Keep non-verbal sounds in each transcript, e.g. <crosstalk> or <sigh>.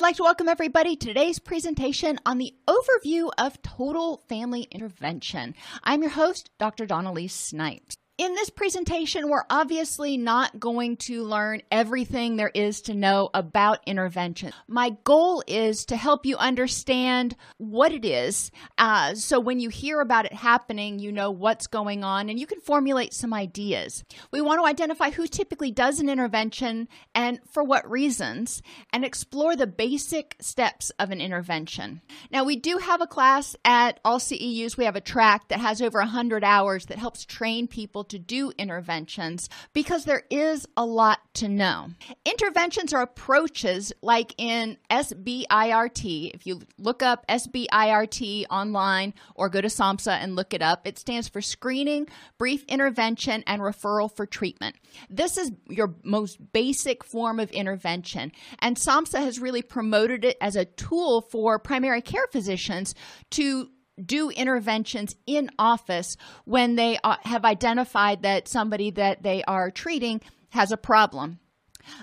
I'd like to welcome everybody to today's presentation on the overview of total family intervention. I'm your host, Dr. Dawn-Elise Snipes in this presentation, we're obviously not going to learn everything there is to know about intervention. My goal is to help you understand what it is. Uh, so when you hear about it happening, you know what's going on and you can formulate some ideas. We want to identify who typically does an intervention and for what reasons, and explore the basic steps of an intervention. Now, we do have a class at AllCEUs. We have a track that has over 100 hours that helps train people to do interventions because there is a lot to know. Interventions are approaches like in SBIRT. If you look up SBIRT online or go to SAMHSA and look it up, it stands for Screening, Brief Intervention, and Referral for Treatment. This is your most basic form of intervention, and SAMHSA has really promoted it as a tool for primary care physicians to do interventions in office when they uh, have identified that somebody that they are treating has a problem.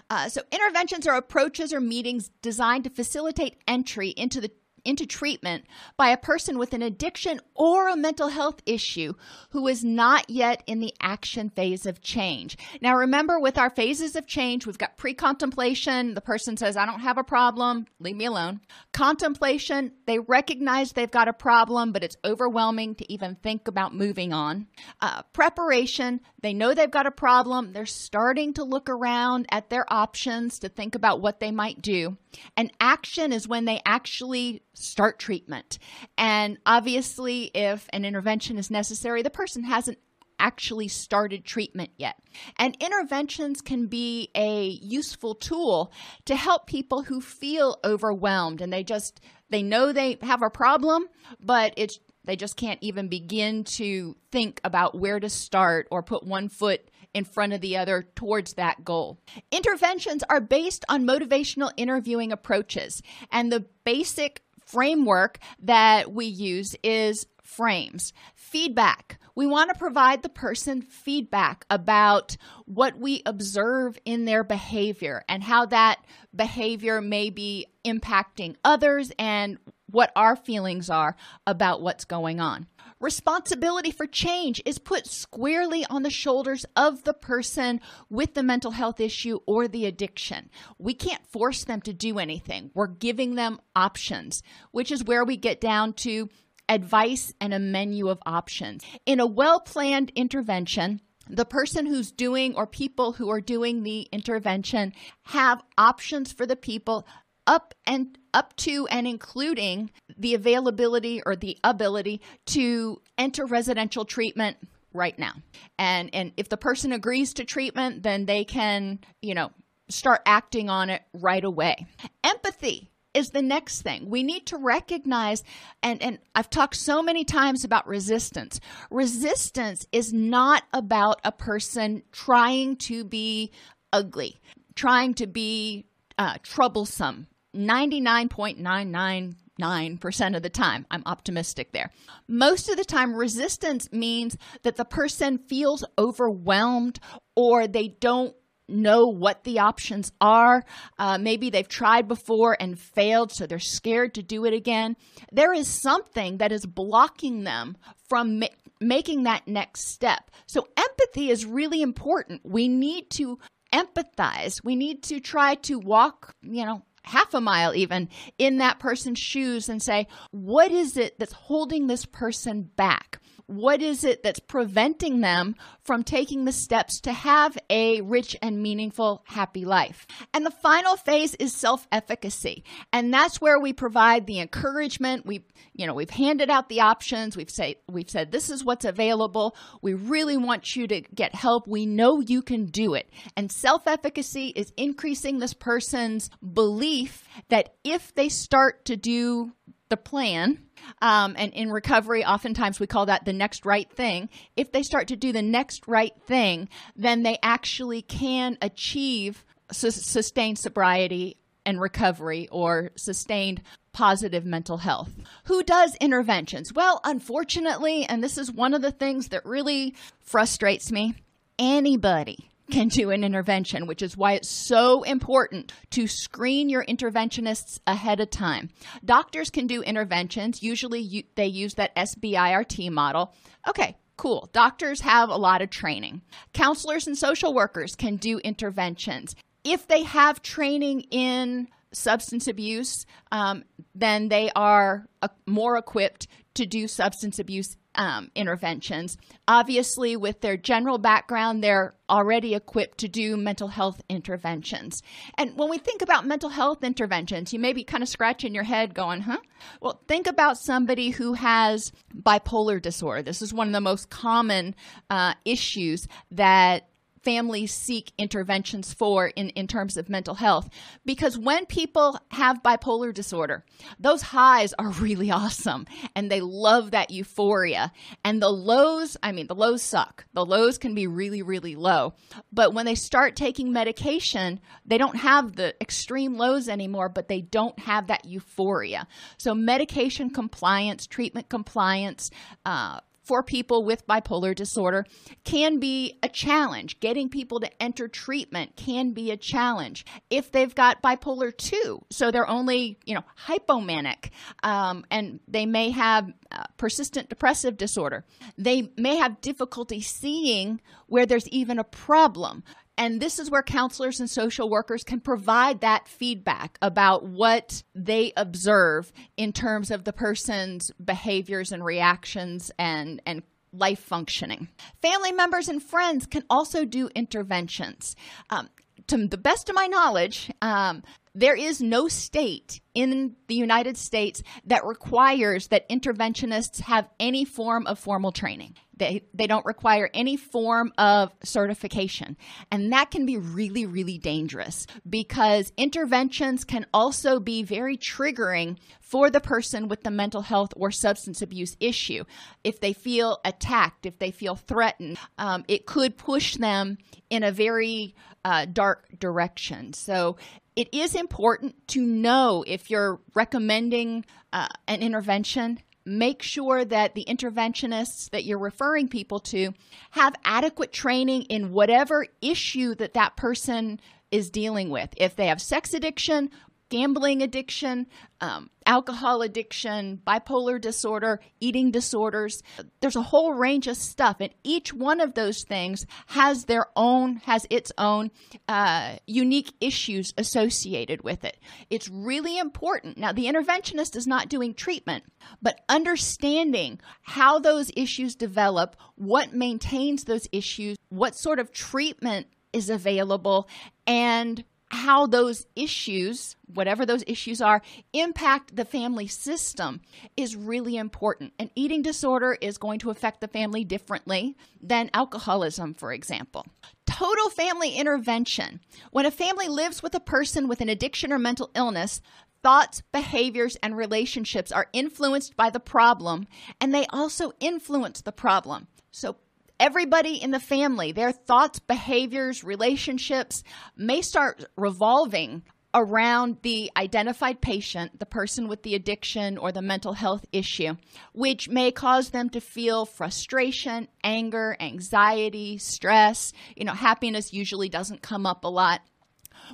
Uh, so, interventions are approaches or meetings designed to facilitate entry into the into treatment by a person with an addiction or a mental health issue who is not yet in the action phase of change. Now, remember, with our phases of change, we've got pre contemplation. The person says, I don't have a problem, leave me alone. Contemplation, they recognize they've got a problem, but it's overwhelming to even think about moving on. Uh, preparation, they know they've got a problem. They're starting to look around at their options to think about what they might do. And action is when they actually start treatment. And obviously, if an intervention is necessary, the person hasn't actually started treatment yet. And interventions can be a useful tool to help people who feel overwhelmed and they just they know they have a problem, but it's they just can't even begin to think about where to start or put one foot in front of the other towards that goal. Interventions are based on motivational interviewing approaches, and the basic framework that we use is frames. Feedback. We want to provide the person feedback about what we observe in their behavior and how that behavior may be impacting others and what our feelings are about what's going on. Responsibility for change is put squarely on the shoulders of the person with the mental health issue or the addiction. We can't force them to do anything. We're giving them options, which is where we get down to advice and a menu of options. In a well planned intervention, the person who's doing or people who are doing the intervention have options for the people up and up to and including the availability or the ability to enter residential treatment right now. And and if the person agrees to treatment, then they can, you know, start acting on it right away. Empathy is the next thing. We need to recognize, and, and I've talked so many times about resistance. Resistance is not about a person trying to be ugly, trying to be uh, troublesome, 99.999% of the time. I'm optimistic there. Most of the time, resistance means that the person feels overwhelmed or they don't know what the options are. Uh, maybe they've tried before and failed, so they're scared to do it again. There is something that is blocking them from ma- making that next step. So, empathy is really important. We need to empathize. We need to try to walk, you know, half a mile even in that person's shoes and say, what is it that's holding this person back? What is it that's preventing them from taking the steps to have a rich and meaningful, happy life? And the final phase is self efficacy. And that's where we provide the encouragement. We, you know, we've handed out the options. We've say, we've said, this is what's available. We really want you to get help. We know you can do it. And self efficacy is increasing this person's belief that if they start to do the plan. Um, and in recovery, oftentimes we call that the next right thing. If they start to do the next right thing, then they actually can achieve su- sustained sobriety and recovery or sustained positive mental health. Who does interventions? Well, unfortunately, and this is one of the things that really frustrates me, anybody can do an intervention, which is why it's so important to screen your interventionists ahead of time. Doctors can do interventions. Usually you, they use that SBIRT model. Okay, cool. Doctors have a lot of training. Counselors and social workers can do interventions. If they have training in substance abuse, um, then they are uh, more equipped to do substance abuse um, interventions. Obviously, with their general background, they're already equipped to do mental health interventions. And when we think about mental health interventions, you may be kind of scratching your head going, huh? Well, think about somebody who has bipolar disorder. This is one of the most common uh, issues that families seek interventions for in, in terms of mental health. Because when people have bipolar disorder, those highs are <laughs> really awesome and they love that euphoria. And the lows, I mean, the lows suck. The lows can be really, really low. But when they start taking medication, they don't have the extreme lows anymore, but they don't have that euphoria. So, medication compliance, treatment compliance, uh, for people with bipolar disorder can be a challenge. Getting people to enter treatment can be a challenge. If they've got bipolar 2, so they're only, you know, hypomanic, um, and they may have uh, persistent depressive disorder, they may have difficulty seeing where there's even a problem. And this is where counselors and social workers can provide that feedback about what they observe in terms of the person's behaviors and reactions and, and life functioning. Family members and friends can also do interventions. Um, to the best of my knowledge, um, there is no state in the United States that requires that interventionists have any form of formal training. They, they don't require any form of certification. And that can be really, really dangerous because interventions can also be very triggering for the person with the mental health or substance abuse issue. If they feel attacked, if they feel threatened, um, it could push them in a very uh, dark direction. So it is important to know if you're recommending uh, an intervention make sure that the interventionists that you're referring people to have adequate training in whatever issue that that person is dealing with. If they have sex addiction, gambling addiction, um, alcohol addiction, bipolar disorder, eating disorders. There's a whole range of stuff, and each one of those things has their own, has its own uh, unique issues associated with it. It's really important. Now, the interventionist is not doing treatment, but understanding how those issues develop, what maintains those issues, what sort of treatment is available, and how those issues, whatever those issues are, impact the family system is really important. An eating disorder is going to affect the family differently than alcoholism, for example. Total family intervention. When a family lives with a person with an addiction or mental illness, thoughts, behaviors, and relationships are influenced by the problem, and they also influence the problem. So, everybody in the family, their thoughts, behaviors, relationships may start revolving around the identified patient, the person with the addiction or the mental health issue, which may cause them to feel frustration, anger, anxiety, stress. You know, happiness usually doesn't come up a lot.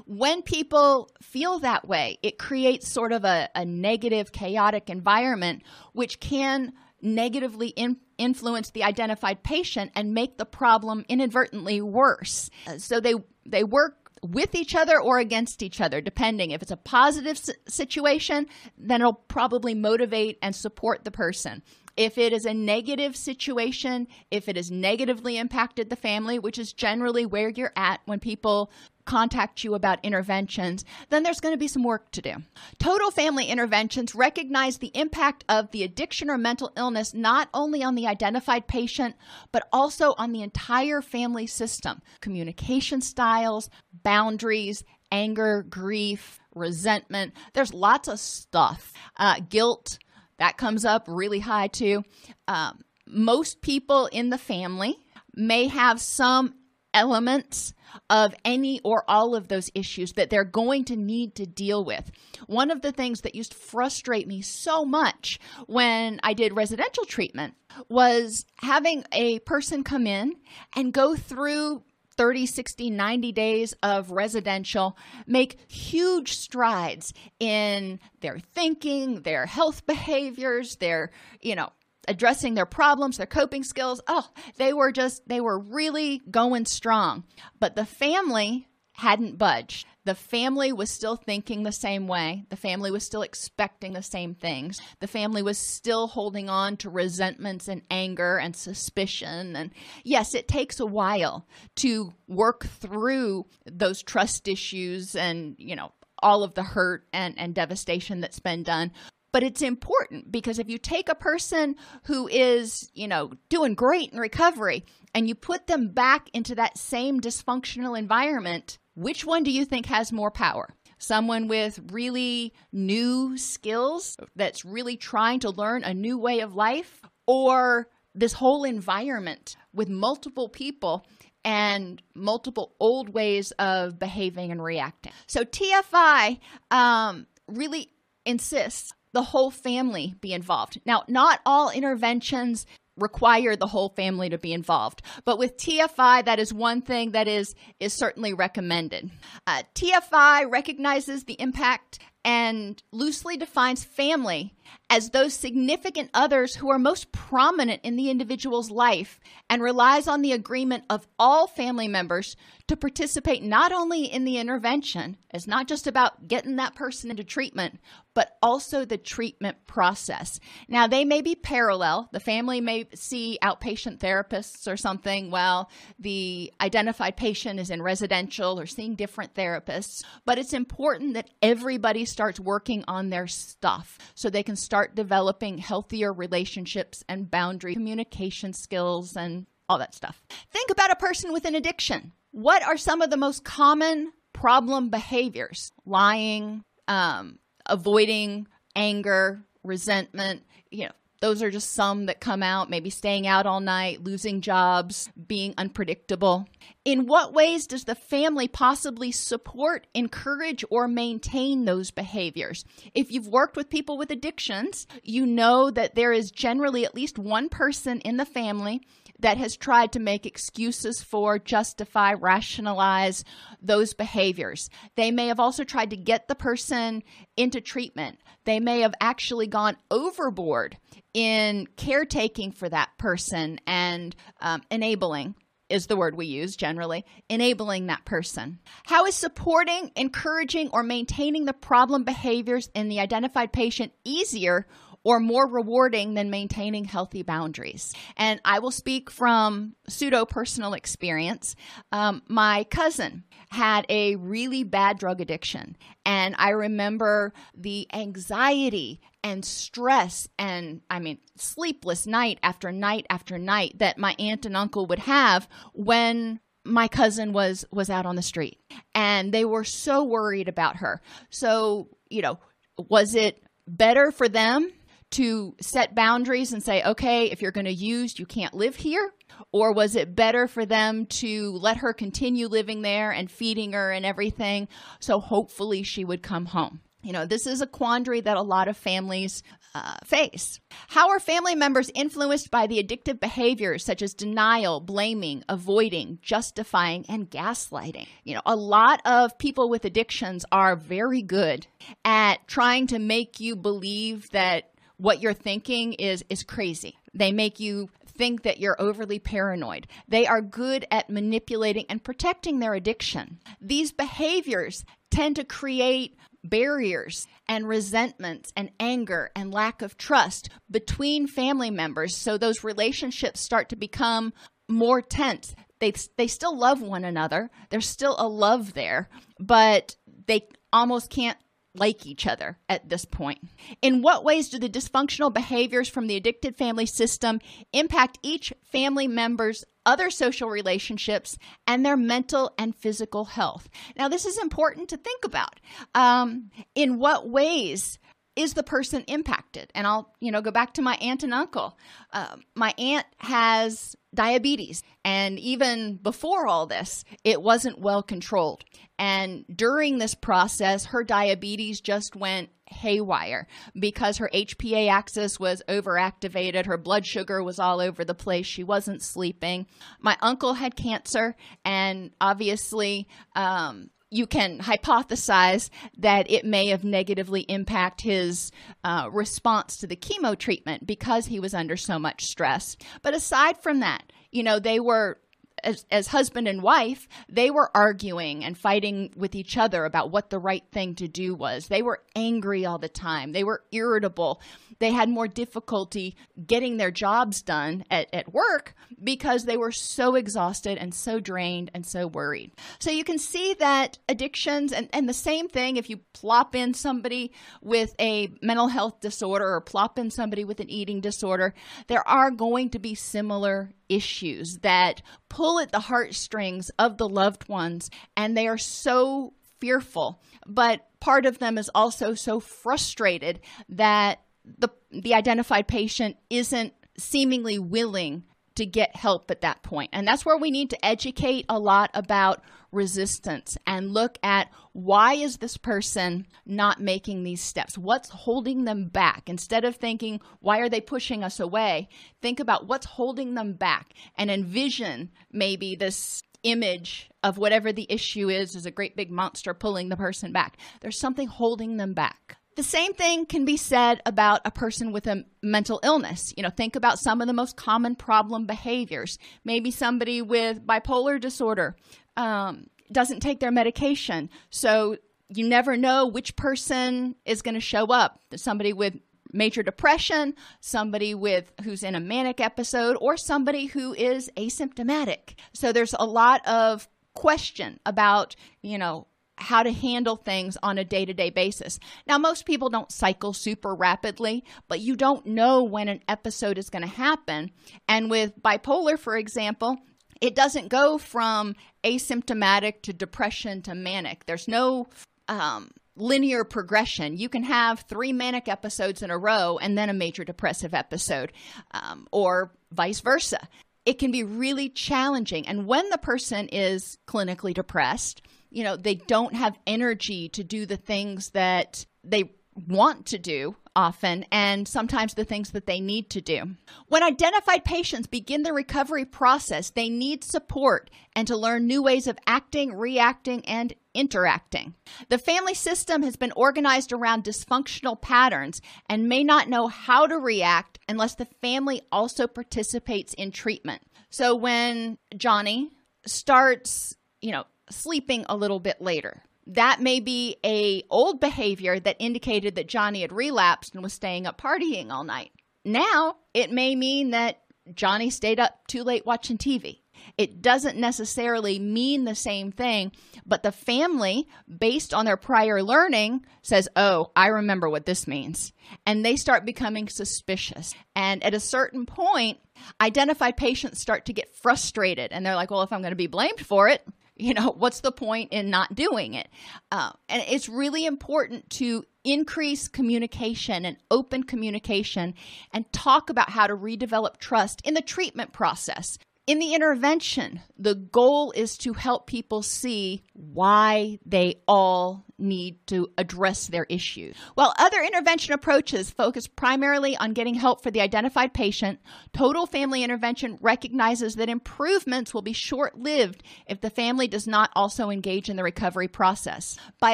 When people feel that way, it creates sort of a, a negative, chaotic environment, which can negatively in, influence the identified patient and make the problem inadvertently worse. So they they work with each other or against each other, depending. If it's a positive situation, then it'll probably motivate and support the person. If it is a negative situation, if it has negatively impacted the family, which is generally where you're at when people contact you about interventions, then there's going to be some work to do. Total family interventions recognize the impact of the addiction or mental illness not only on the identified patient, but also on the entire family system. Communication styles, boundaries, anger, grief, resentment. There's lots of stuff. Uh, guilt, that comes up really high too. Um, most people in the family may have some elements of any or all of those issues that they're going to need to deal with. One of the things that used to frustrate me so much when I did residential treatment was having a person come in and go through 30, 60, 90 days of residential make huge strides in their thinking, their health behaviors, their, you know, addressing their problems, their coping skills. Oh, they were just, they were really going strong. But the family hadn't budged. The family was still thinking the same way. The family was still expecting the same things. The family was still holding on to resentments and anger and suspicion. And yes, it takes a while to work through those trust issues and, you know, all of the hurt and, and devastation that's been done but it's important because if you take a person who is, you know, doing great in recovery and you put them back into that same dysfunctional environment, which one do you think has more power? Someone with really new skills that's really trying to learn a new way of life, or this whole environment with multiple people and multiple old ways of behaving and reacting. So TFI um, really insists the whole family be involved. Now, not all interventions require the whole family to be involved. But with TFI, that is one thing that is is certainly recommended. Uh, TFI recognizes the impact and loosely defines family as those significant others who are most prominent in the individual's life and relies on the agreement of all family members to participate not only in the intervention, it's not just about getting that person into treatment, but also the treatment process. Now, they may be parallel. The family may see outpatient therapists or something while the identified patient is in residential or seeing different therapists, but it's important that everybody starts working on their stuff so they can start developing healthier relationships and boundary communication skills and all that stuff. Think about a person with an addiction. What are some of the most common problem behaviors? Lying, um, avoiding anger, resentment, you know, those are just some that come out, maybe staying out all night, losing jobs, being unpredictable. In what ways does the family possibly support, encourage, or maintain those behaviors? If you've worked with people with addictions, you know that there is generally at least one person in the family that has tried to make excuses for, justify, rationalize those behaviors. They may have also tried to get the person into treatment. They may have actually gone overboard in caretaking for that person and um, enabling is the word we use generally, enabling that person. How is supporting, encouraging, or maintaining the problem behaviors in the identified patient easier or more rewarding than maintaining healthy boundaries. And I will speak from pseudo personal experience. Um, my cousin had a really bad drug addiction, and I remember the anxiety and stress and I mean sleepless night after night after night that my aunt and uncle would have when my cousin was was out on the street and they were so worried about her. So, you know, was it better for them to set boundaries and say, okay, if you're going to use, you can't live here? Or was it better for them to let her continue living there and feeding her and everything so hopefully she would come home? You know, this is a quandary that a lot of families uh, face. How are family members influenced by the addictive behaviors such as denial, blaming, avoiding, justifying, and gaslighting? You know, a lot of people with addictions are very good at trying to make you believe that what you're thinking is is crazy. They make you think that you're overly paranoid. They are good at manipulating and protecting their addiction. These behaviors tend to create barriers and resentments and anger and lack of trust between family members so those relationships start to become more tense they they still love one another there's still a love there but they almost can't like each other at this point. In what ways do the dysfunctional behaviors from the addicted family system impact each family member's other social relationships and their mental and physical health? Now, this is important to think about. Um, in what ways is the person impacted? And I'll, you know, go back to my aunt and uncle. Uh, my aunt has diabetes, and even before all this, it wasn't well controlled. And during this process, her diabetes just went haywire because her HPA axis was overactivated. Her blood sugar was all over the place. She wasn't sleeping. My uncle had cancer, and obviously, um, you can hypothesize that it may have negatively impact his uh, response to the chemo treatment because he was under so much stress. But aside from that, you know, they were as, as husband and wife, they were arguing and fighting with each other about what the right thing to do was. They were angry all the time. They were irritable. They had more difficulty getting their jobs done at, at work because they were so exhausted and so drained and so worried. So you can see that addictions, and, and the same thing if you plop in somebody with a mental health disorder or plop in somebody with an eating disorder, there are going to be similar issues that pull at the heartstrings of the loved ones, and they are so fearful. But part of them is also so frustrated that the the identified patient isn't seemingly willing to get help at that point. And that's where we need to educate a lot about resistance and look at why is this person not making these steps? What's holding them back? Instead of thinking, why are they pushing us away? Think about what's holding them back and envision maybe this image of whatever the issue is is a great big monster pulling the person back. There's something holding them back. The same thing can be said about a person with a mental illness. You know, think about some of the most common problem behaviors. Maybe somebody with bipolar disorder um, doesn't take their medication. So you never know which person is going to show up. Somebody with major depression, somebody with who's in a manic episode, or somebody who is asymptomatic. So there's a lot of question about, you know, how to handle things on a day to day basis. Now, most people don't cycle super rapidly, but you don't know when an episode is going to happen. And with bipolar, for example, it doesn't go from asymptomatic to depression to manic. There's no um, linear progression. You can have three manic episodes in a row and then a major depressive episode, um, or vice versa. It can be really challenging. And when the person is clinically depressed, you know, they don't have energy to do the things that they want to do often and sometimes the things that they need to do. When identified patients begin the recovery process, they need support and to learn new ways of acting, reacting, and interacting. The family system has been organized around dysfunctional patterns and may not know how to react unless the family also participates in treatment. So when Johnny starts, you know, sleeping a little bit later. That may be a old behavior that indicated that Johnny had relapsed and was staying up partying all night. Now, it may mean that Johnny stayed up too late watching TV. It doesn't necessarily mean the same thing, but the family, based on their prior learning, says, Oh, I remember what this means. And they start becoming suspicious. And at a certain point, identified patients start to get frustrated and they're like, Well, if I'm going to be blamed for it, you know <laughs> what's the point in not doing it? Uh, and it's really important to increase communication and open communication and talk about how to redevelop trust in the treatment process in the intervention, the goal is to help people see why they all need to address their issues. While other intervention approaches focus primarily on getting help for the identified patient, total family intervention recognizes that improvements will be short lived if the family does not also engage in the recovery process. By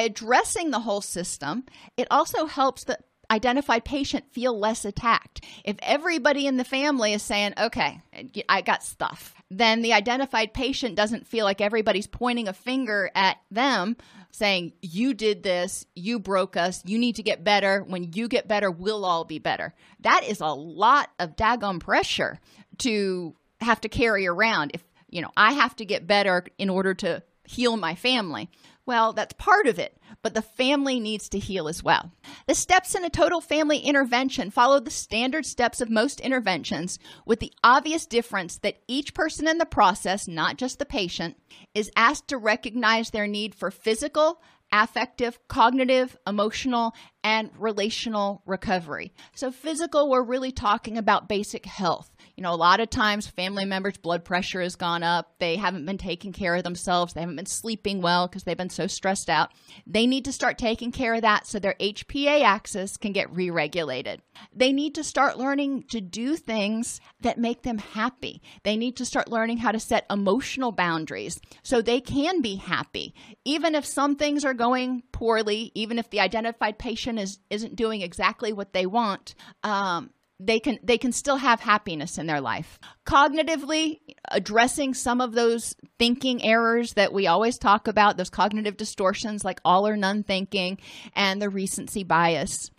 addressing the whole system, it also helps the identified patient feel less attacked. If everybody in the family is saying, okay, I got stuff, then the identified patient doesn't feel like everybody's pointing a finger at them saying, you did this, you broke us, you need to get better. When you get better, we'll all be better. That is a lot of daggum pressure to have to carry around. If, you know, I have to get better in order to heal my family. Well, that's part of it, but the family needs to heal as well. The steps in a total family intervention follow the standard steps of most interventions, with the obvious difference that each person in the process, not just the patient, is asked to recognize their need for physical, affective, cognitive, emotional, and relational recovery. So, physical, we're really talking about basic health You know, a lot of times family members' blood pressure has gone up. They haven't been taking care of themselves. They haven't been sleeping well because they've been so stressed out. They need to start taking care of that so their HPA axis can get re regulated. They need to start learning to do things that make them happy. They need to start learning how to set emotional boundaries so they can be happy. Even if some things are going poorly, even if the identified patient is, isn't doing exactly what they want, um, they can they can still have happiness in their life. Cognitively addressing some of those thinking errors that we always talk about those cognitive distortions like all or none thinking and the recency bias.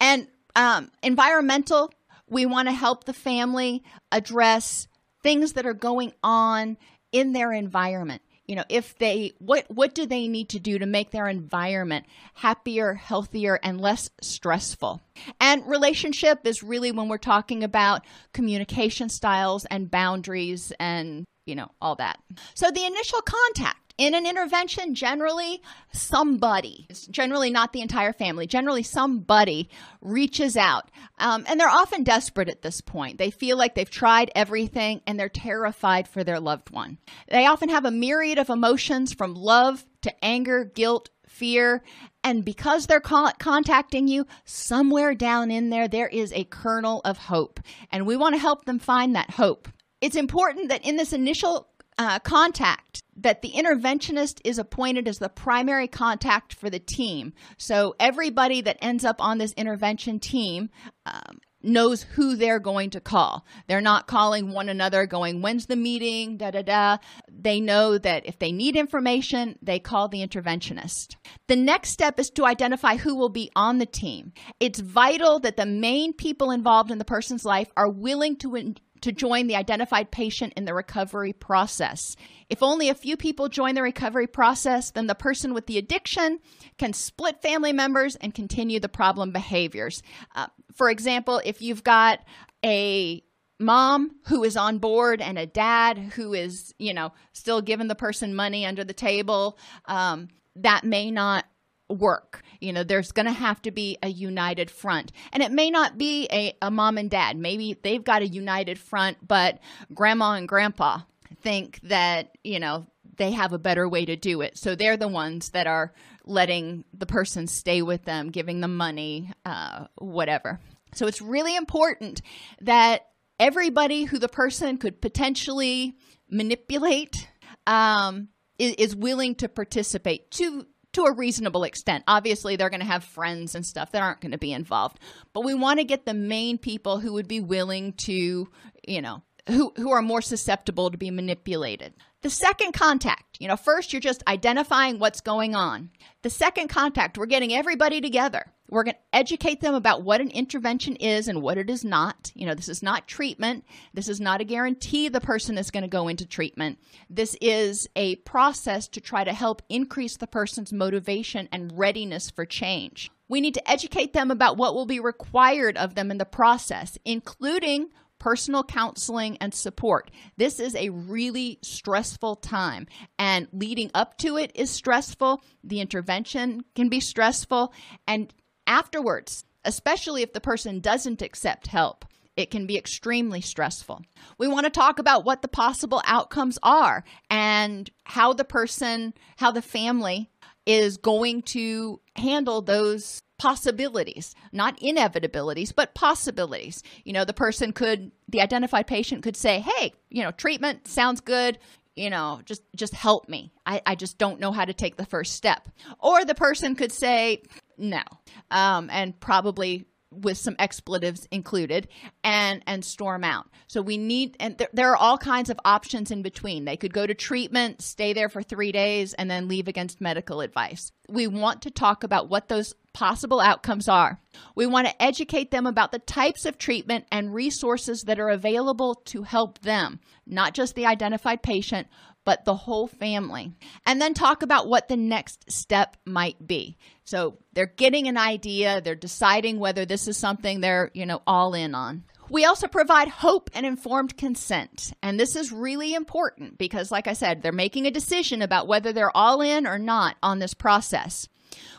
And um, environmental we want to help the family address things that are going on in their environment you know if they what what do they need to do to make their environment happier healthier and less stressful? And relationship is really when we're talking about communication styles and boundaries and you know all that. So the initial contact in an intervention, generally somebody, it's generally not the entire family, generally somebody reaches out. Um, and they're often desperate at this point. They feel like they've tried everything and they're terrified for their loved one. They often have a myriad of emotions from love to anger, guilt, fear. And because they're contacting you, somewhere down in there, there is a kernel of hope. And we want to help them find that hope. It's important that in this initial uh, contact that the interventionist is appointed as the primary contact for the team. So everybody that ends up on this intervention team um, knows who they're going to call. They're not calling one another going, when's the meeting? Da da da. They know that if they need information, they call the interventionist. The next step is to identify who will be on the team. It's vital that the main people involved in the person's life are willing to to join the identified patient in the recovery process. If only a few people join the recovery process, then the person with the addiction can split family members and continue the problem behaviors. Uh, for example, if you've got a mom who is on board and a dad who is, you know, still giving the person money under the table, um, that may not work. You know, there's going to have to be a united front. And it may not be a, a mom and dad. Maybe they've got a united front, but grandma and grandpa think that, you know, they have a better way to do it. So they're the ones that are letting the person stay with them, giving them money, uh, whatever. So it's really important that everybody who the person could potentially manipulate um, is, is willing to participate to to a reasonable extent. Obviously, they're going to have friends and stuff that aren't going to be involved, but we want to get the main people who would be willing to, you know, who who are more susceptible to be manipulated. The second contact, you know, first you're just identifying what's going on. The second contact, we're getting everybody together. We're going to educate them about what an intervention is and what it is not. You know, this is not treatment. This is not a guarantee the person is going to go into treatment. This is a process to try to help increase the person's motivation and readiness for change. We need to educate them about what will be required of them in the process, including personal counseling and support. This is a really stressful time, and leading up to it is stressful. The intervention can be stressful, and afterwards, especially if the person doesn't accept help. It can be extremely stressful. We want to talk about what the possible outcomes are and how the person, how the family is going to handle those possibilities, not inevitabilities, but possibilities. You know, the person could, the identified patient could say, hey, you know, treatment sounds good. You know, just just help me. I, I just don't know how to take the first step. Or the person could say no, um, and probably with some expletives included and and storm out. So we need and th- there are all kinds of options in between. They could go to treatment stay there for three days and then leave against medical advice. We want to talk about what those possible outcomes are. We want to educate them about the types of treatment and resources that are available to help them not just the identified patient but the whole family. And then talk about what the next step might be. So they're getting an idea, they're deciding whether this is something they're, you know, all in on. We also provide hope and informed consent. And this is really important because, like I said, they're making a decision about whether they're all in or not on this process.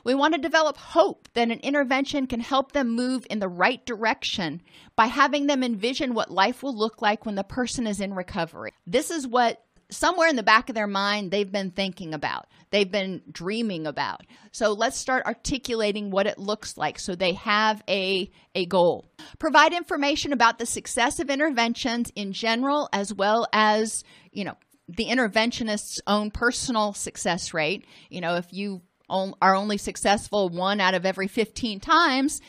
We want to develop hope that an intervention can help them move in the right direction by having them envision what life will look like when the person is in recovery. This is what somewhere in the back of their mind they've been thinking about, they've been dreaming about. So let's start articulating what it looks like so they have a, a goal. Provide information about the success of interventions in general as well as, you know, the interventionist's own personal success rate. You know, if you are only successful one out of every 15 times,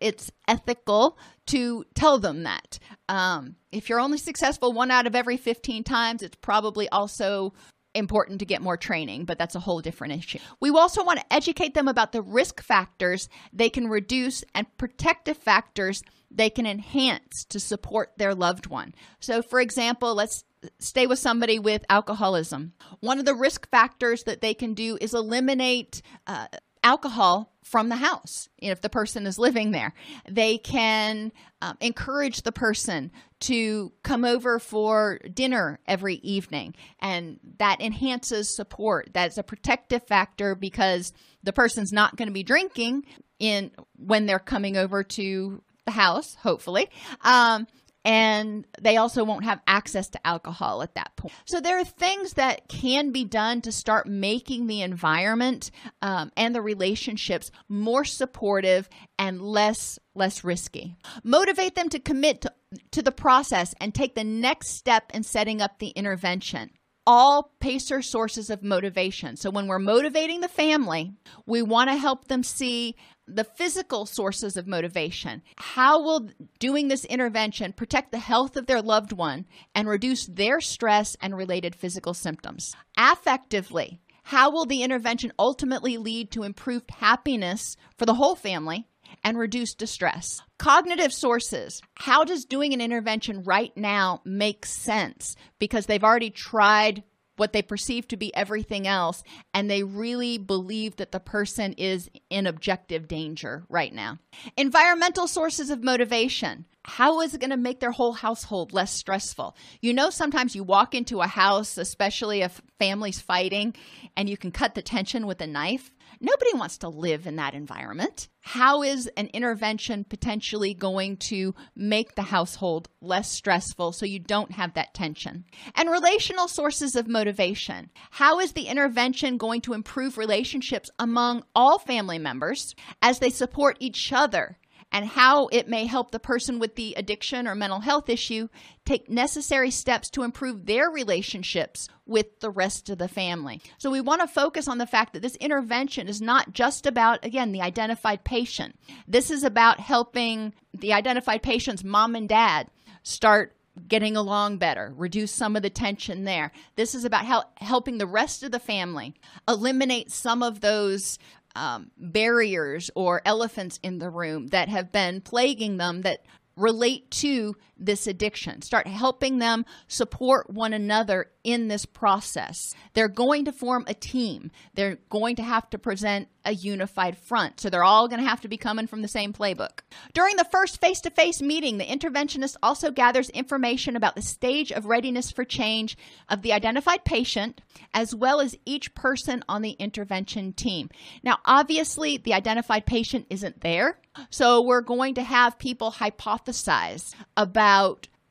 it's ethical to tell them that. Um, if you're only successful one out of every 15 times, it's probably also important to get more training, but that's a whole different issue. We also want to educate them about the risk factors they can reduce and protective factors they can enhance to support their loved one. So, for example, let's stay with somebody with alcoholism. One of the risk factors that they can do is eliminate uh, alcohol from the house if the person is living there. They can um, encourage the person to come over for dinner every evening, and that enhances support. That's a protective factor because the person's not going to be drinking in when they're coming over to the house, hopefully. Um, and they also won't have access to alcohol at that point. So there are things that can be done to start making the environment um, and the relationships more supportive and less less risky. Motivate them to commit to, to the process and take the next step in setting up the intervention all PACER sources of motivation. So when we're motivating the family, we want to help them see the physical sources of motivation. How will doing this intervention protect the health of their loved one and reduce their stress and related physical symptoms? Affectively, how will the intervention ultimately lead to improved happiness for the whole family and reduce distress. Cognitive sources. How does doing an intervention right now make sense? Because they've already tried what they perceive to be everything else, and they really believe that the person is in objective danger right now. Environmental sources of motivation. How is it going to make their whole household less stressful? You know, sometimes you walk into a house, especially if family's fighting, and you can cut the tension with a knife. Nobody wants to live in that environment. How is an intervention potentially going to make the household less stressful so you don't have that tension? And relational sources of motivation. How is the intervention going to improve relationships among all family members as they support each other and how it may help the person with the addiction or mental health issue take necessary steps to improve their relationships with the rest of the family. So, we want to focus on the fact that this intervention is not just about, again, the identified patient. This is about helping the identified patient's mom and dad start getting along better, reduce some of the tension there. This is about how, helping the rest of the family eliminate some of those um, barriers or elephants in the room that have been plaguing them that relate to this addiction. Start helping them support one another in this process. They're going to form a team. They're going to have to present a unified front. So they're all going to have to be coming from the same playbook. During the first face to face meeting, the interventionist also gathers information about the stage of readiness for change of the identified patient, as well as each person on the intervention team. Now, obviously, the identified patient isn't there. So we're going to have people hypothesize about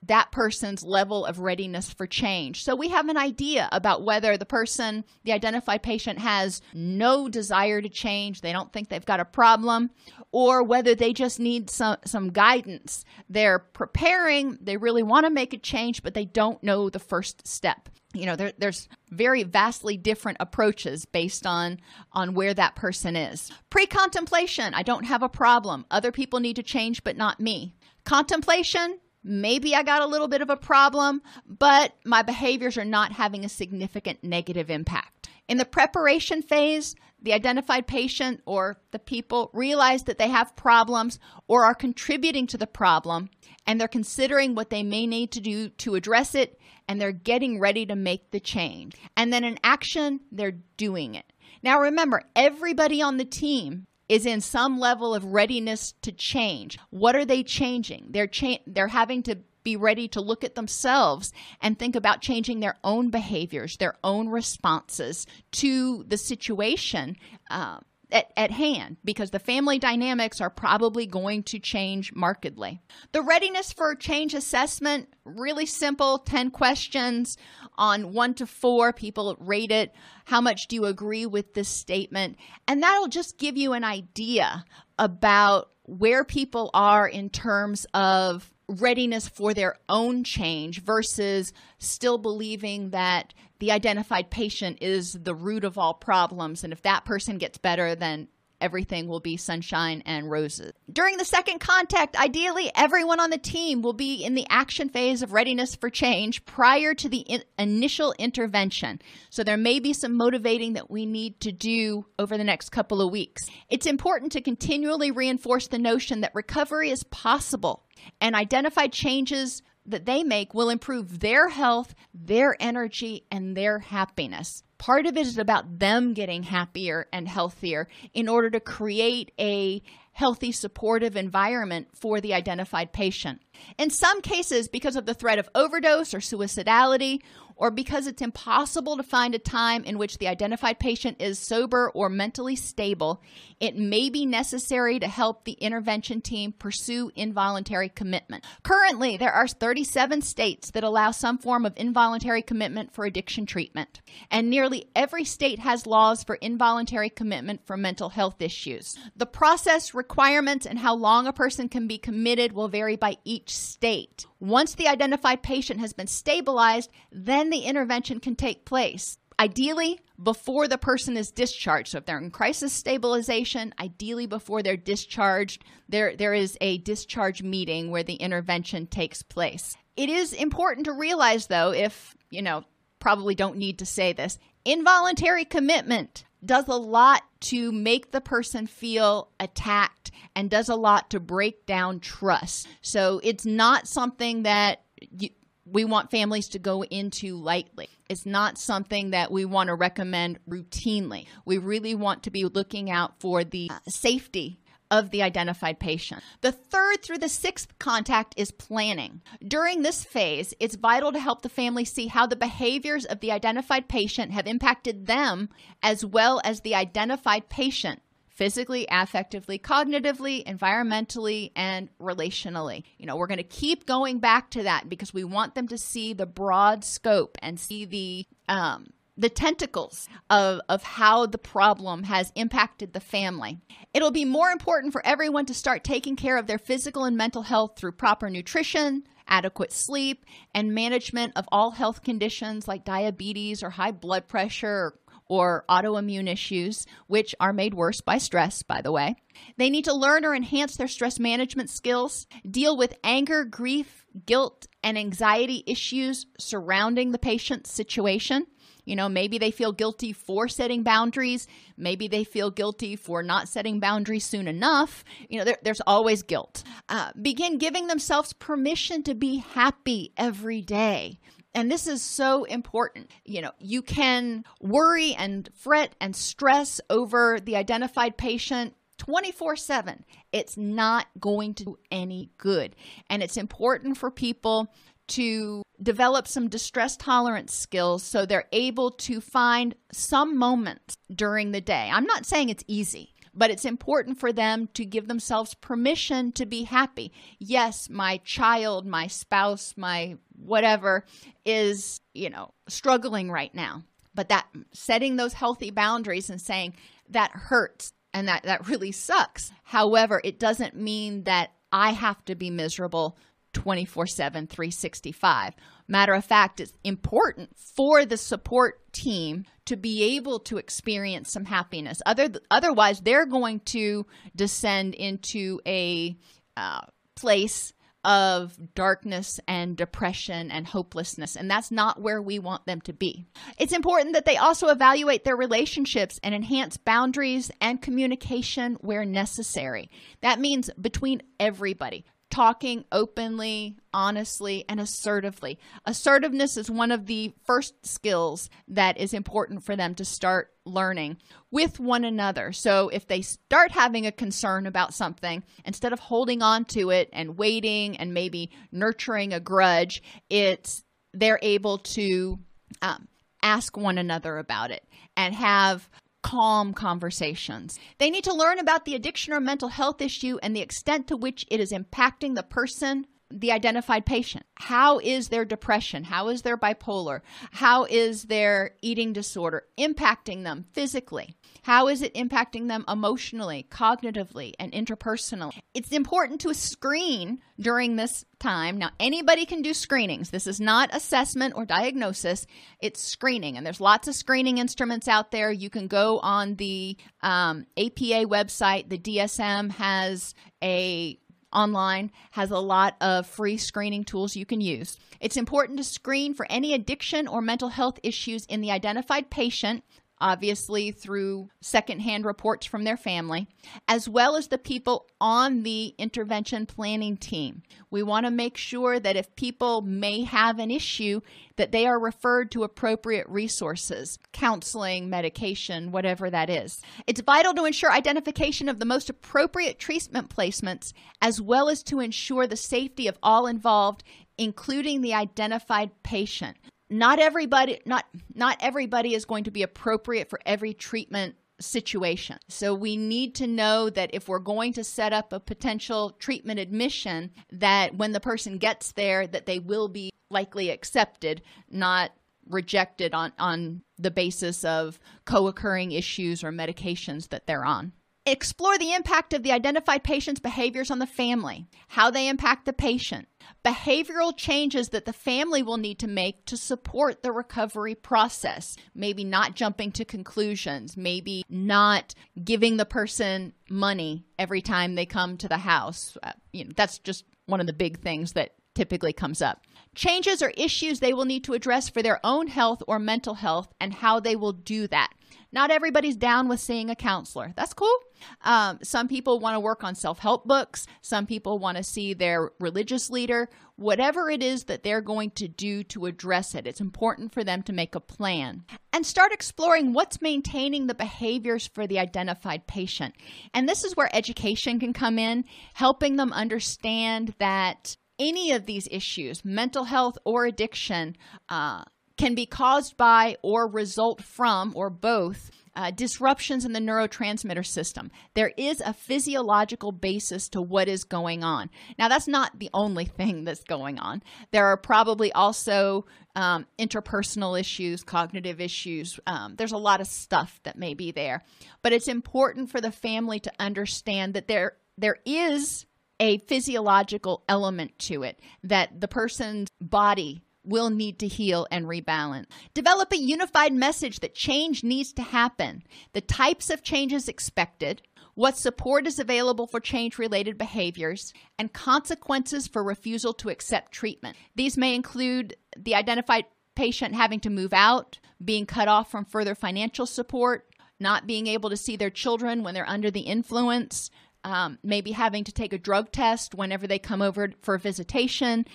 that person's level of readiness for change. So we have an idea about whether the person, the identified patient, has no desire to change, they don't think they've got a problem, or whether they just need some, some guidance. They're preparing, they really want to make a change, but they don't know the first step. You know, there, there's very vastly different approaches based on on where that person is. Pre-contemplation, I don't have a problem. Other people need to change, but not me. Contemplation, Maybe I got a little bit of a problem, but my behaviors are not having a significant negative impact. In the preparation phase, the identified patient or the people realize that they have problems or are contributing to the problem, and they're considering what they may need to do to address it, and they're getting ready to make the change. And then in action, they're doing it. Now remember, everybody on the team is in some level of readiness to change. What are they changing? They're cha- they're having to be ready to look at themselves and think about changing their own behaviors, their own responses to the situation. Uh, at, at hand because the family dynamics are probably going to change markedly. The readiness for change assessment, really simple 10 questions on one to four. People rate it. How much do you agree with this statement? And that'll just give you an idea about where people are in terms of readiness for their own change versus still believing that the identified patient is the root of all problems. And if that person gets better, then everything will be sunshine and roses. During the second contact, ideally, everyone on the team will be in the action phase of readiness for change prior to the in- initial intervention. So there may be some motivating that we need to do over the next couple of weeks. It's important to continually reinforce the notion that recovery is possible and identified changes that they make will improve their health, their energy, and their happiness. Part of it is about them getting happier and healthier in order to create a healthy, supportive environment for the identified patient. In some cases, because of the threat of overdose or suicidality, or because it's impossible to find a time in which the identified patient is sober or mentally stable, it may be necessary to help the intervention team pursue involuntary commitment. Currently, there are 37 states that allow some form of involuntary commitment for addiction treatment, and nearly every state has laws for involuntary commitment for mental health issues. The process, requirements, and how long a person can be committed will vary by each state. Once the identified patient has been stabilized, then the intervention can take place. Ideally, before the person is discharged. So if they're in crisis stabilization, ideally before they're discharged, there, there is a discharge meeting where the intervention takes place. It is important to realize, though, if, you know, probably don't need to say this, involuntary commitment does a lot to make the person feel attacked and does a lot to break down trust. So it's not something that you, we want families to go into lightly. It's not something that we want to recommend routinely. We really want to be looking out for the uh, safety of the identified patient. The third through the sixth contact is planning. During this phase, it's vital to help the family see how the behaviors of the identified patient have impacted them as well as the identified patient physically, affectively, cognitively, environmentally, and relationally. You know, we're going to keep going back to that because we want them to see the broad scope and see the um, the tentacles of, of how the problem has impacted the family. It'll be more important for everyone to start taking care of their physical and mental health through proper nutrition, adequate sleep, and management of all health conditions like diabetes or high blood pressure or autoimmune issues, which are made worse by stress, by the way. They need to learn or enhance their stress management skills, deal with anger, grief, guilt, and anxiety issues surrounding the patient's situation. You know, maybe they feel guilty for setting boundaries. Maybe they feel guilty for not setting boundaries soon enough. You know, there, there's always guilt. Uh, begin giving themselves permission to be happy every day. And this is so important. You know, you can worry and fret and stress over the identified patient 24 7. It's not going to do any good. And it's important for people to develop some distress tolerance skills so they're able to find some moments during the day. I'm not saying it's easy, but it's important for them to give themselves permission to be happy. Yes, my child, my spouse, my whatever is, you know, struggling right now. But that setting those healthy boundaries and saying that hurts and that that really sucks. However, it doesn't mean that I have to be miserable 24 7, 365. Matter of fact, it's important for the support team to be able to experience some happiness. Other, otherwise, they're going to descend into a uh, place of darkness and depression and hopelessness. And that's not where we want them to be. It's important that they also evaluate their relationships and enhance boundaries and communication where necessary. That means between everybody talking openly, honestly, and assertively. Assertiveness is one of the first skills that is important for them to start learning with one another. So if they start having a concern about something, instead of holding on to it and waiting and maybe nurturing a grudge, it's they're able to um, ask one another about it and have calm conversations. They need to learn about the addiction or mental health issue and the extent to which it is impacting the person the identified patient. How is their depression? How is their bipolar? How is their eating disorder impacting them physically? How is it impacting them emotionally, cognitively, and interpersonally? It's important to screen during this time. Now, anybody can do screenings. This is not assessment or diagnosis, it's screening. And there's lots of screening instruments out there. You can go on the um, APA website. The DSM has a online has a lot of free screening tools you can use. It's important to screen for any addiction or mental health issues in the identified patient obviously through secondhand reports from their family, as well as the people on the intervention planning team. We want to make sure that if people may have an issue, that they are referred to appropriate resources, counseling, medication, whatever that is. It's vital to ensure identification of the most appropriate treatment placements, as well as to ensure the safety of all involved including the identified patient not everybody not not everybody is going to be appropriate for every treatment situation. So we need to know that if we're going to set up a potential treatment admission that when the person gets there that they will be likely accepted, not rejected on on the basis of co-occurring issues or medications that they're on. Explore the impact of the identified patient's behaviors on the family, how they impact the patient, behavioral changes that the family will need to make to support the recovery process. Maybe not jumping to conclusions, maybe not giving the person money every time they come to the house. Uh, you know, that's just one of the big things that typically comes up. Changes or issues they will need to address for their own health or mental health and how they will do that. Not everybody's down with seeing a counselor. That's cool. Um, some people want to work on self help books. Some people want to see their religious leader. Whatever it is that they're going to do to address it, it's important for them to make a plan and start exploring what's maintaining the behaviors for the identified patient. And this is where education can come in, helping them understand that any of these issues, mental health or addiction, uh, can be caused by or result from, or both, uh, disruptions in the neurotransmitter system. There is a physiological basis to what is going on. Now, that's not the only thing that's going on. There are probably also um, interpersonal issues, cognitive issues. Um, there's a lot of stuff that may be there. But it's important for the family to understand that there there is a physiological element to it, that the person's body will need to heal and rebalance. Develop a unified message that change needs to happen, the types of changes expected, what support is available for change related behaviors, and consequences for refusal to accept treatment. These may include the identified patient having to move out, being cut off from further financial support, not being able to see their children when they're under the influence, um, maybe having to take a drug test whenever they come over for visitation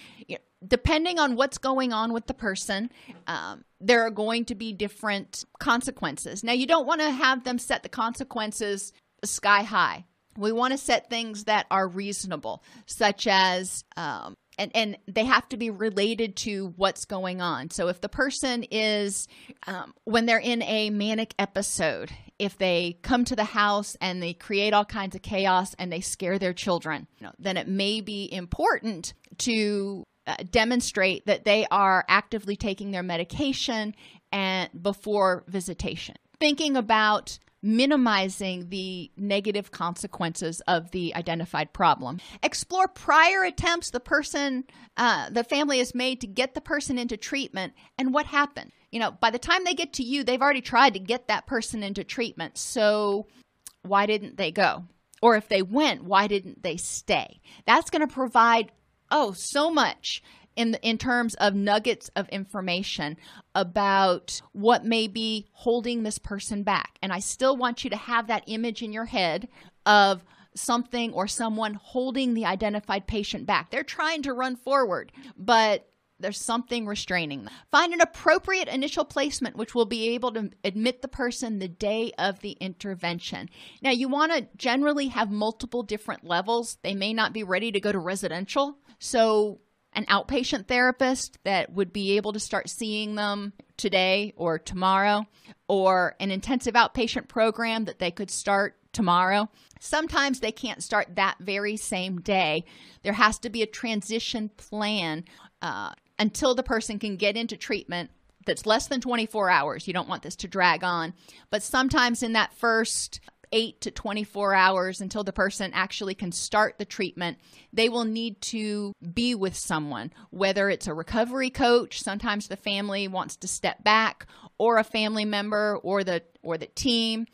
depending on what's going on with the person, um, there are going to be different consequences. Now, you don't want to have them set the consequences sky high. We want to set things that are reasonable, such as, um, and, and they have to be related to what's going on. So, if the person is, um, when they're in a manic episode, if they come to the house and they create all kinds of chaos and they scare their children, you know, then it may be important to uh, demonstrate that they are actively taking their medication and before visitation. Thinking about minimizing the negative consequences of the identified problem. Explore prior attempts the person, uh, the family has made to get the person into treatment and what happened. You know, by the time they get to you, they've already tried to get that person into treatment. So why didn't they go? Or if they went, why didn't they stay? That's going to provide oh, so much in in terms of nuggets of information about what may be holding this person back. And I still want you to have that image in your head of something or someone holding the identified patient back. They're trying to run forward, but there's something restraining them. Find an appropriate initial placement which will be able to admit the person the day of the intervention. Now, you want to generally have multiple different levels. They may not be ready to go to residential. So, an outpatient therapist that would be able to start seeing them today or tomorrow, or an intensive outpatient program that they could start tomorrow. Sometimes they can't start that very same day. There has to be a transition plan uh, until the person can get into treatment that's less than 24 hours. You don't want this to drag on. But sometimes in that first 8 to 24 hours until the person actually can start the treatment, they will need to be with someone, whether it's a recovery coach, sometimes the family wants to step back, or a family member or the or the team.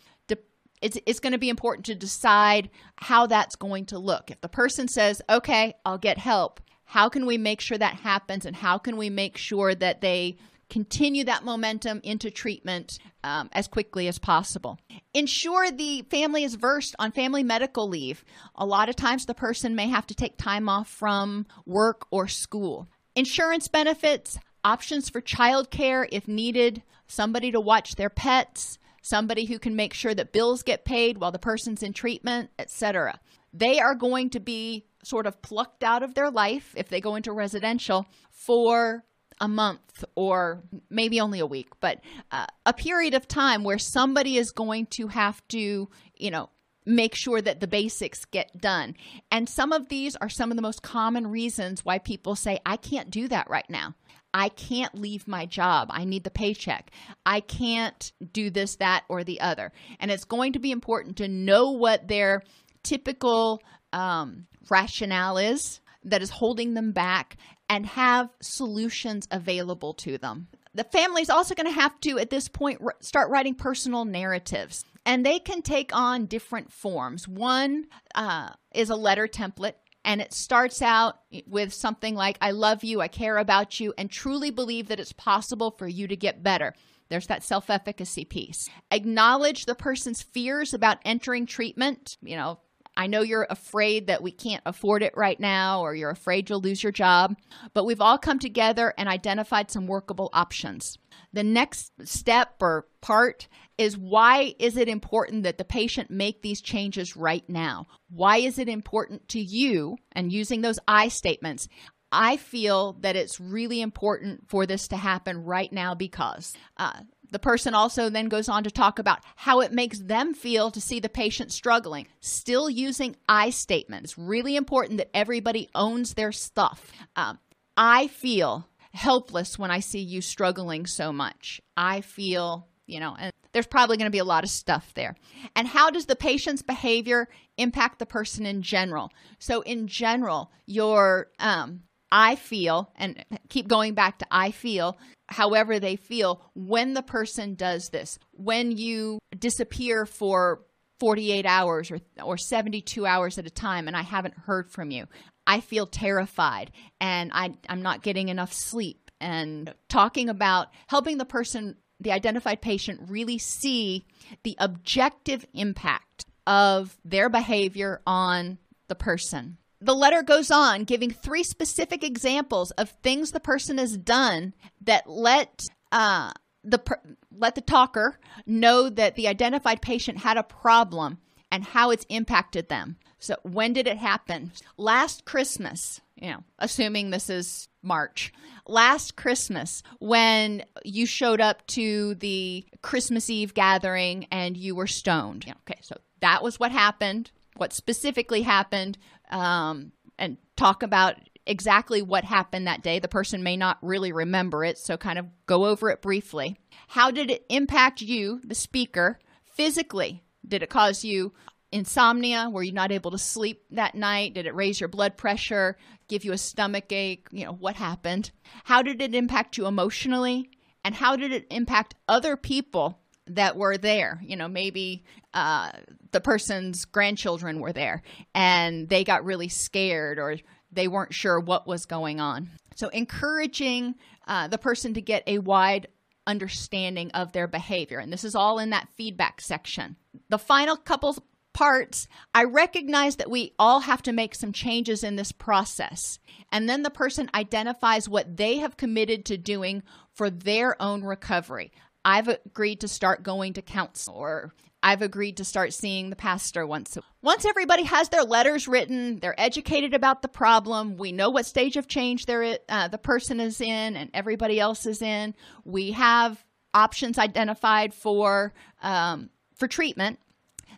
It's, it's going to be important to decide how that's going to look. If the person says, okay, I'll get help, how can we make sure that happens and how can we make sure that they continue that momentum into treatment um, as quickly as possible. Ensure the family is versed on family medical leave. A lot of times, the person may have to take time off from work or school. Insurance benefits, options for childcare if needed, somebody to watch their pets, somebody who can make sure that bills get paid while the person's in treatment, etc. They are going to be sort of plucked out of their life if they go into residential for a month or maybe only a week, but uh, a period of time where somebody is going to have to, you know, make sure that the basics get done. And some of these are some of the most common reasons why people say, I can't do that right now. I can't leave my job. I need the paycheck. I can't do this, that, or the other. And it's going to be important to know what their typical um, rationale is that is holding them back and have solutions available to them. The family is also going to have to, at this point, r- start writing personal narratives. And they can take on different forms. One uh, is a letter template and it starts out with something like, I love you, I care about you, and truly believe that it's possible for you to get better. There's that self efficacy piece. Acknowledge the person's fears about entering treatment. You know, I know you're afraid that we can't afford it right now, or you're afraid you'll lose your job, but we've all come together and identified some workable options. The next step or part is why is it important that the patient make these changes right now? Why is it important to you? And using those I statements, I feel that it's really important for this to happen right now because uh, the person also then goes on to talk about how it makes them feel to see the patient struggling. Still using I statements. Really important that everybody owns their stuff. Um, I feel helpless when I see you struggling so much. I feel, you know, and there's probably going to be a lot of stuff there. And how does the patient's behavior impact the person in general? So, in general, your um, I feel, and keep going back to I feel, however they feel when the person does this. When you disappear for 48 hours or, or 72 hours at a time and I haven't heard from you. I feel terrified and I, I'm not getting enough sleep. And talking about helping the person, the identified patient, really see the objective impact of their behavior on the person. The letter goes on giving three specific examples of things the person has done that let uh, the let the talker know that the identified patient had a problem and how it's impacted them. So when did it happen? Last Christmas, you know, assuming this is March. Last Christmas when you showed up to the Christmas Eve gathering and you were stoned. Okay, so that was what happened. What specifically happened um, and talk about exactly what happened that day. The person may not really remember it, so kind of go over it briefly. How did it impact you, the speaker, physically? Did it cause you insomnia? Were you not able to sleep that night? Did it raise your blood pressure, give you a stomach ache? You know, what happened? How did it impact you emotionally? And how did it impact other people that were there? You know, maybe uh, the person's grandchildren were there and they got really scared or they weren't sure what was going on. So, encouraging uh, the person to get a wide understanding of their behavior. And this is all in that feedback section. The final couple parts, I recognize that we all have to make some changes in this process. And then the person identifies what they have committed to doing for their own recovery. I've agreed to start going to counsel or I've agreed to start seeing the pastor once. Once everybody has their letters written, they're educated about the problem. We know what stage of change they're, uh, the person is in, and everybody else is in. We have options identified for um, for treatment.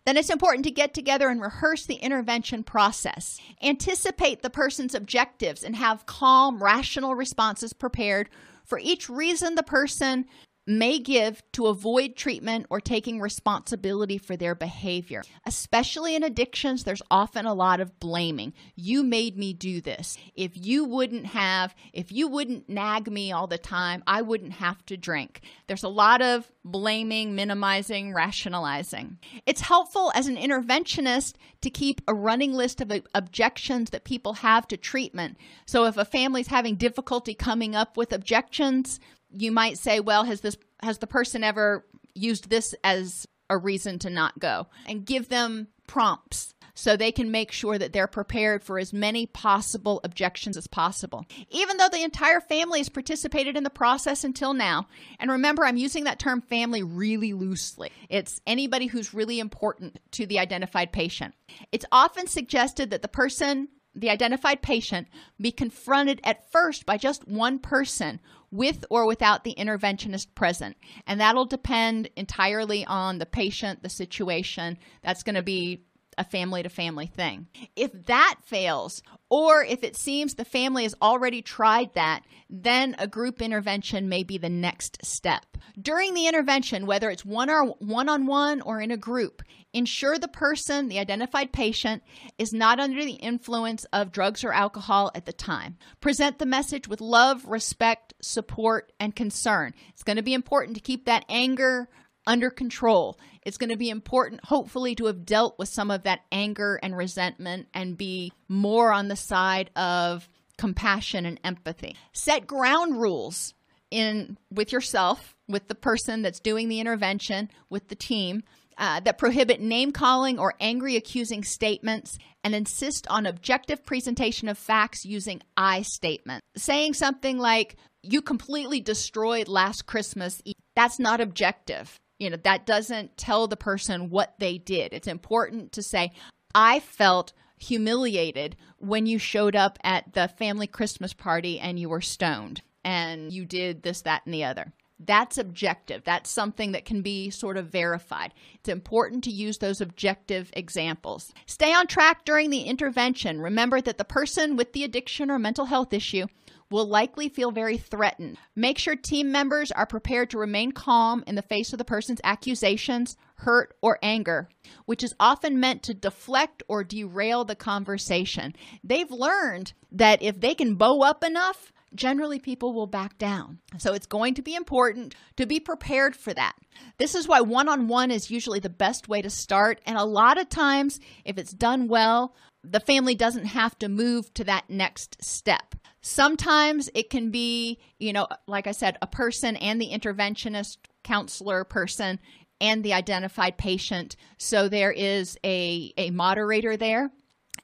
Then it's important to get together and rehearse the intervention process. Anticipate the person's objectives and have calm, rational responses prepared for each reason the person may give to avoid treatment or taking responsibility for their behavior. Especially in addictions, there's often a lot of blaming. You made me do this. If you wouldn't have, if you wouldn't nag me all the time, I wouldn't have to drink. There's a lot of blaming, minimizing, rationalizing. It's helpful as an interventionist to keep a running list of objections that people have to treatment. So if a family's having difficulty coming up with objections, you might say, well, has this has the person ever used this as a reason to not go? And give them prompts so they can make sure that they're prepared for as many possible objections as possible. Even though the entire family has participated in the process until now, and remember, I'm using that term family really loosely. It's anybody who's really important to the identified patient. It's often suggested that the person the identified patient be confronted at first by just one person with or without the interventionist present. And that'll depend entirely on the patient, the situation. That's going to be a family to family thing. If that fails, or if it seems the family has already tried that, then a group intervention may be the next step. During the intervention, whether it's one or one on one or in a group, ensure the person, the identified patient, is not under the influence of drugs or alcohol at the time. Present the message with love, respect, support, and concern. It's going to be important to keep that anger under control. It's going to be important, hopefully, to have dealt with some of that anger and resentment and be more on the side of compassion and empathy. Set ground rules in with yourself, with the person that's doing the intervention, with the team. Uh, that prohibit name calling or angry accusing statements and insist on objective presentation of facts using I statements. Saying something like, you completely destroyed last Christmas, that's not objective you know, that doesn't tell the person what they did. It's important to say, I felt humiliated when you showed up at the family Christmas party and you were stoned and you did this, that, and the other. That's objective. That's something that can be sort of verified. It's important to use those objective examples. Stay on track during the intervention. Remember that the person with the addiction or mental health issue will likely feel very threatened. Make sure team members are prepared to remain calm in the face of the person's accusations, hurt, or anger, which is often meant to deflect or derail the conversation. They've learned that if they can bow up enough, generally people will back down. So it's going to be important to be prepared for that. This is why one on one is usually the best way to start. And a lot of times, if it's done well, the family doesn't have to move to that next step. Sometimes it can be, you know, like I said, a person and the interventionist counselor person and the identified patient. So there is a, a moderator there.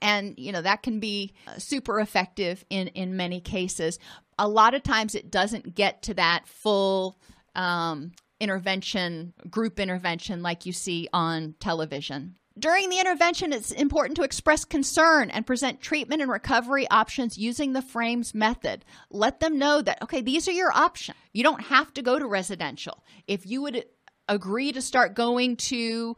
And, you know, that can be uh, super effective in, in many cases. A lot of times it doesn't get to that full um, intervention, group intervention like you see on television. During the intervention, it's important to express concern and present treatment and recovery options using the frames method. Let them know that, okay, these are your options. You don't have to go to residential. If you would agree to start going to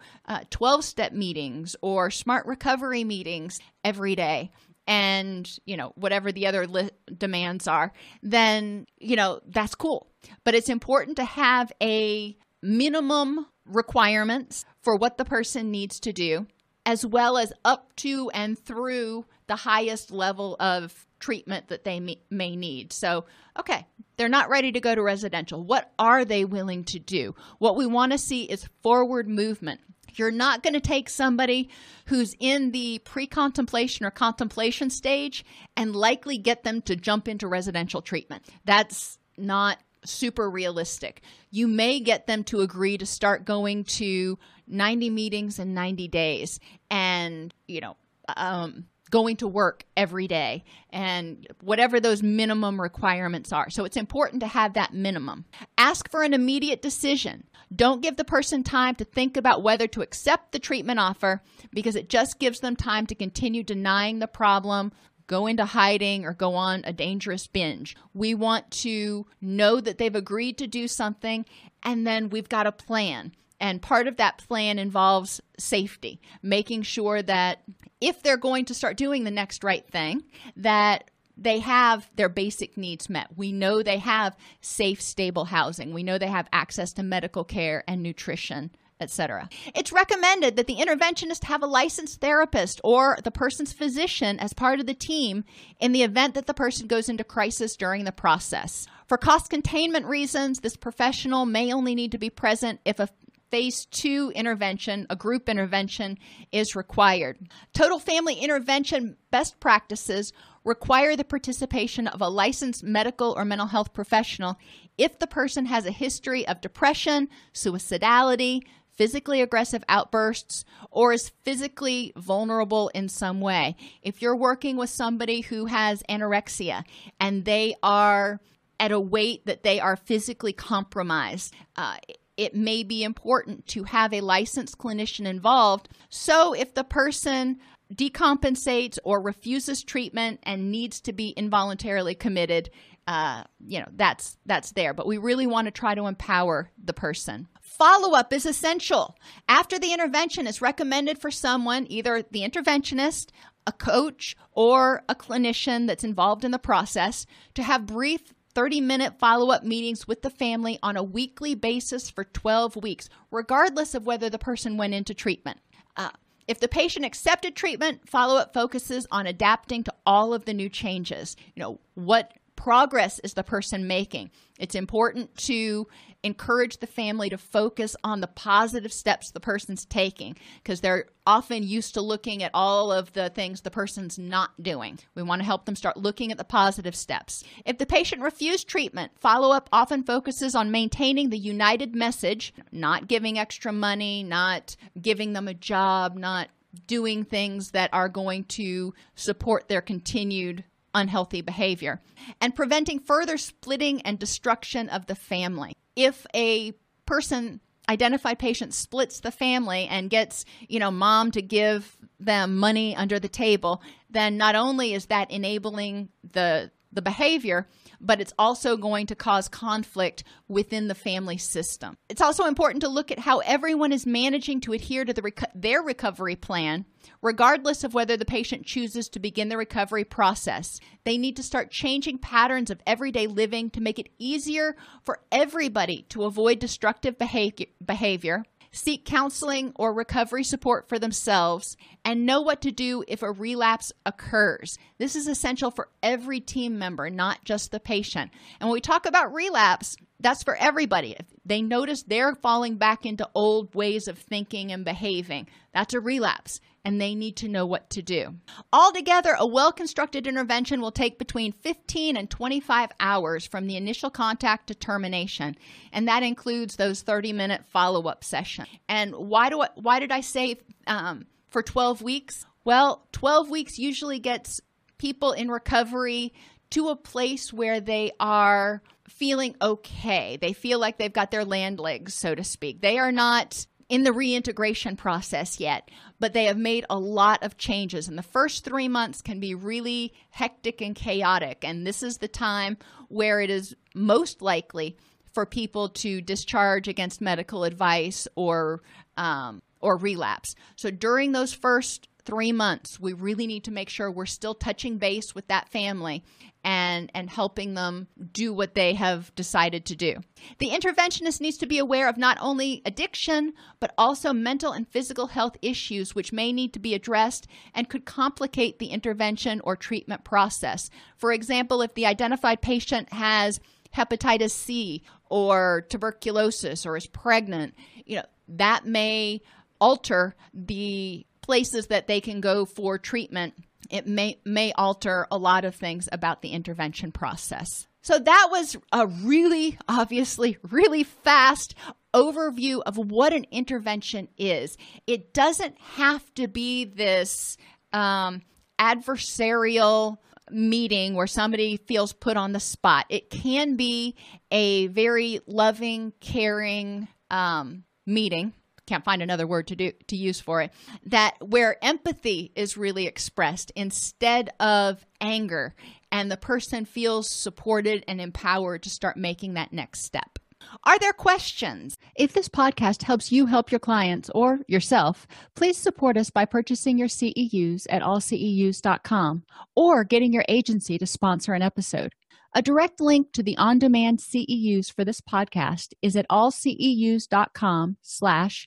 12 uh, step meetings or smart recovery meetings every day, and you know whatever the other li- demands are then you know that's cool but it's important to have a minimum requirements for what the person needs to do, as well as up to and through the highest level of treatment that they may need. So, okay, they're not ready to go to residential. What are they willing to do? What we want to see is forward movement. You're not going to take somebody who's in the pre contemplation or contemplation stage and likely get them to jump into residential treatment. That's not super realistic. You may get them to agree to start going to 90 meetings in 90 days and, you know, um, going to work every day and whatever those minimum requirements are. So it's important to have that minimum. Ask for an immediate decision. Don't give the person time to think about whether to accept the treatment offer because it just gives them time to continue denying the problem, go into hiding or go on a dangerous binge. We want to know that they've agreed to do something and then we've got a plan. And part of that plan involves safety, making sure that if they're going to start doing the next right thing, that they have their basic needs met. We know they have safe, stable housing. We know they have access to medical care and nutrition, etc. It's recommended that the interventionist have a licensed therapist or the person's physician as part of the team in the event that the person goes into crisis during the process. For cost containment reasons, this professional may only need to be present if a phase two intervention, a group intervention, is required. Total family intervention best practices require the participation of a licensed medical or mental health professional if the person has a history of depression, suicidality, physically aggressive outbursts, or is physically vulnerable in some way. If you're working with somebody who has anorexia and they are at a weight that they are physically compromised, uh, it may be important to have a licensed clinician involved. So if the person decompensates or refuses treatment and needs to be involuntarily committed, uh, you know that's that's there. But we really want to try to empower the person. Follow up is essential. After the intervention, is recommended for someone, either the interventionist, a coach, or a clinician that's involved in the process, to have brief 30 minute follow up meetings with the family on a weekly basis for 12 weeks, regardless of whether the person went into treatment. Uh, if the patient accepted treatment, follow up focuses on adapting to all of the new changes. You know, what progress is the person making? It's important to encourage the family to focus on the positive steps the person's taking because they're often used to looking at all of the things the person's not doing. We want to help them start looking at the positive steps. If the patient refused treatment, follow up often focuses on maintaining the united message, not giving extra money, not giving them a job, not doing things that are going to support their continued unhealthy behavior, and preventing further splitting and destruction of the family. If a person identified patient splits the family and gets, you know, mom to give them money under the table, then not only is that enabling the the behavior, but it's also going to cause conflict within the family system. It's also important to look at how everyone is managing to adhere to the their recovery plan, regardless of whether the patient chooses to begin the recovery process. They need to start changing patterns of everyday living to make it easier for everybody to avoid destructive behavior, behavior seek counseling or recovery support for themselves, and know what to do if a relapse occurs. This is essential for every team member, not just the patient. And when we talk about relapse, that's for everybody. If they notice they're falling back into old ways of thinking and behaving, that's a relapse and they need to know what to do. Altogether, a well constructed intervention will take between 15 and 25 hours from the initial contact to termination, and that includes those 30 minute follow up sessions. And why, do I, why did I say um, for 12 weeks? Well, 12 weeks usually gets people in recovery to a place where they are feeling okay. They feel like they've got their land legs, so to speak. They are not in the reintegration process yet, but they have made a lot of changes. And the first three months can be really hectic and chaotic. And this is the time where it is most likely for people to discharge against medical advice or um, or relapse. So during those first three months, we really need to make sure we're still touching base with that family and and helping them do what they have decided to do. The interventionist needs to be aware of not only addiction but also mental and physical health issues which may need to be addressed and could complicate the intervention or treatment process. For example, if the identified patient has hepatitis C or tuberculosis or is pregnant, you know, that may alter the places that they can go for treatment it may may alter a lot of things about the intervention process. So that was a really obviously really fast overview of what an intervention is. It doesn't have to be this um, adversarial meeting where somebody feels put on the spot. It can be a very loving, caring um, meeting. Can't find another word to do to use for it. That where empathy is really expressed instead of anger, and the person feels supported and empowered to start making that next step. Are there questions? If this podcast helps you help your clients or yourself, please support us by purchasing your CEUs at allceus.com or getting your agency to sponsor an episode. A direct link to the on-demand CEUs for this podcast is at allceus.com slash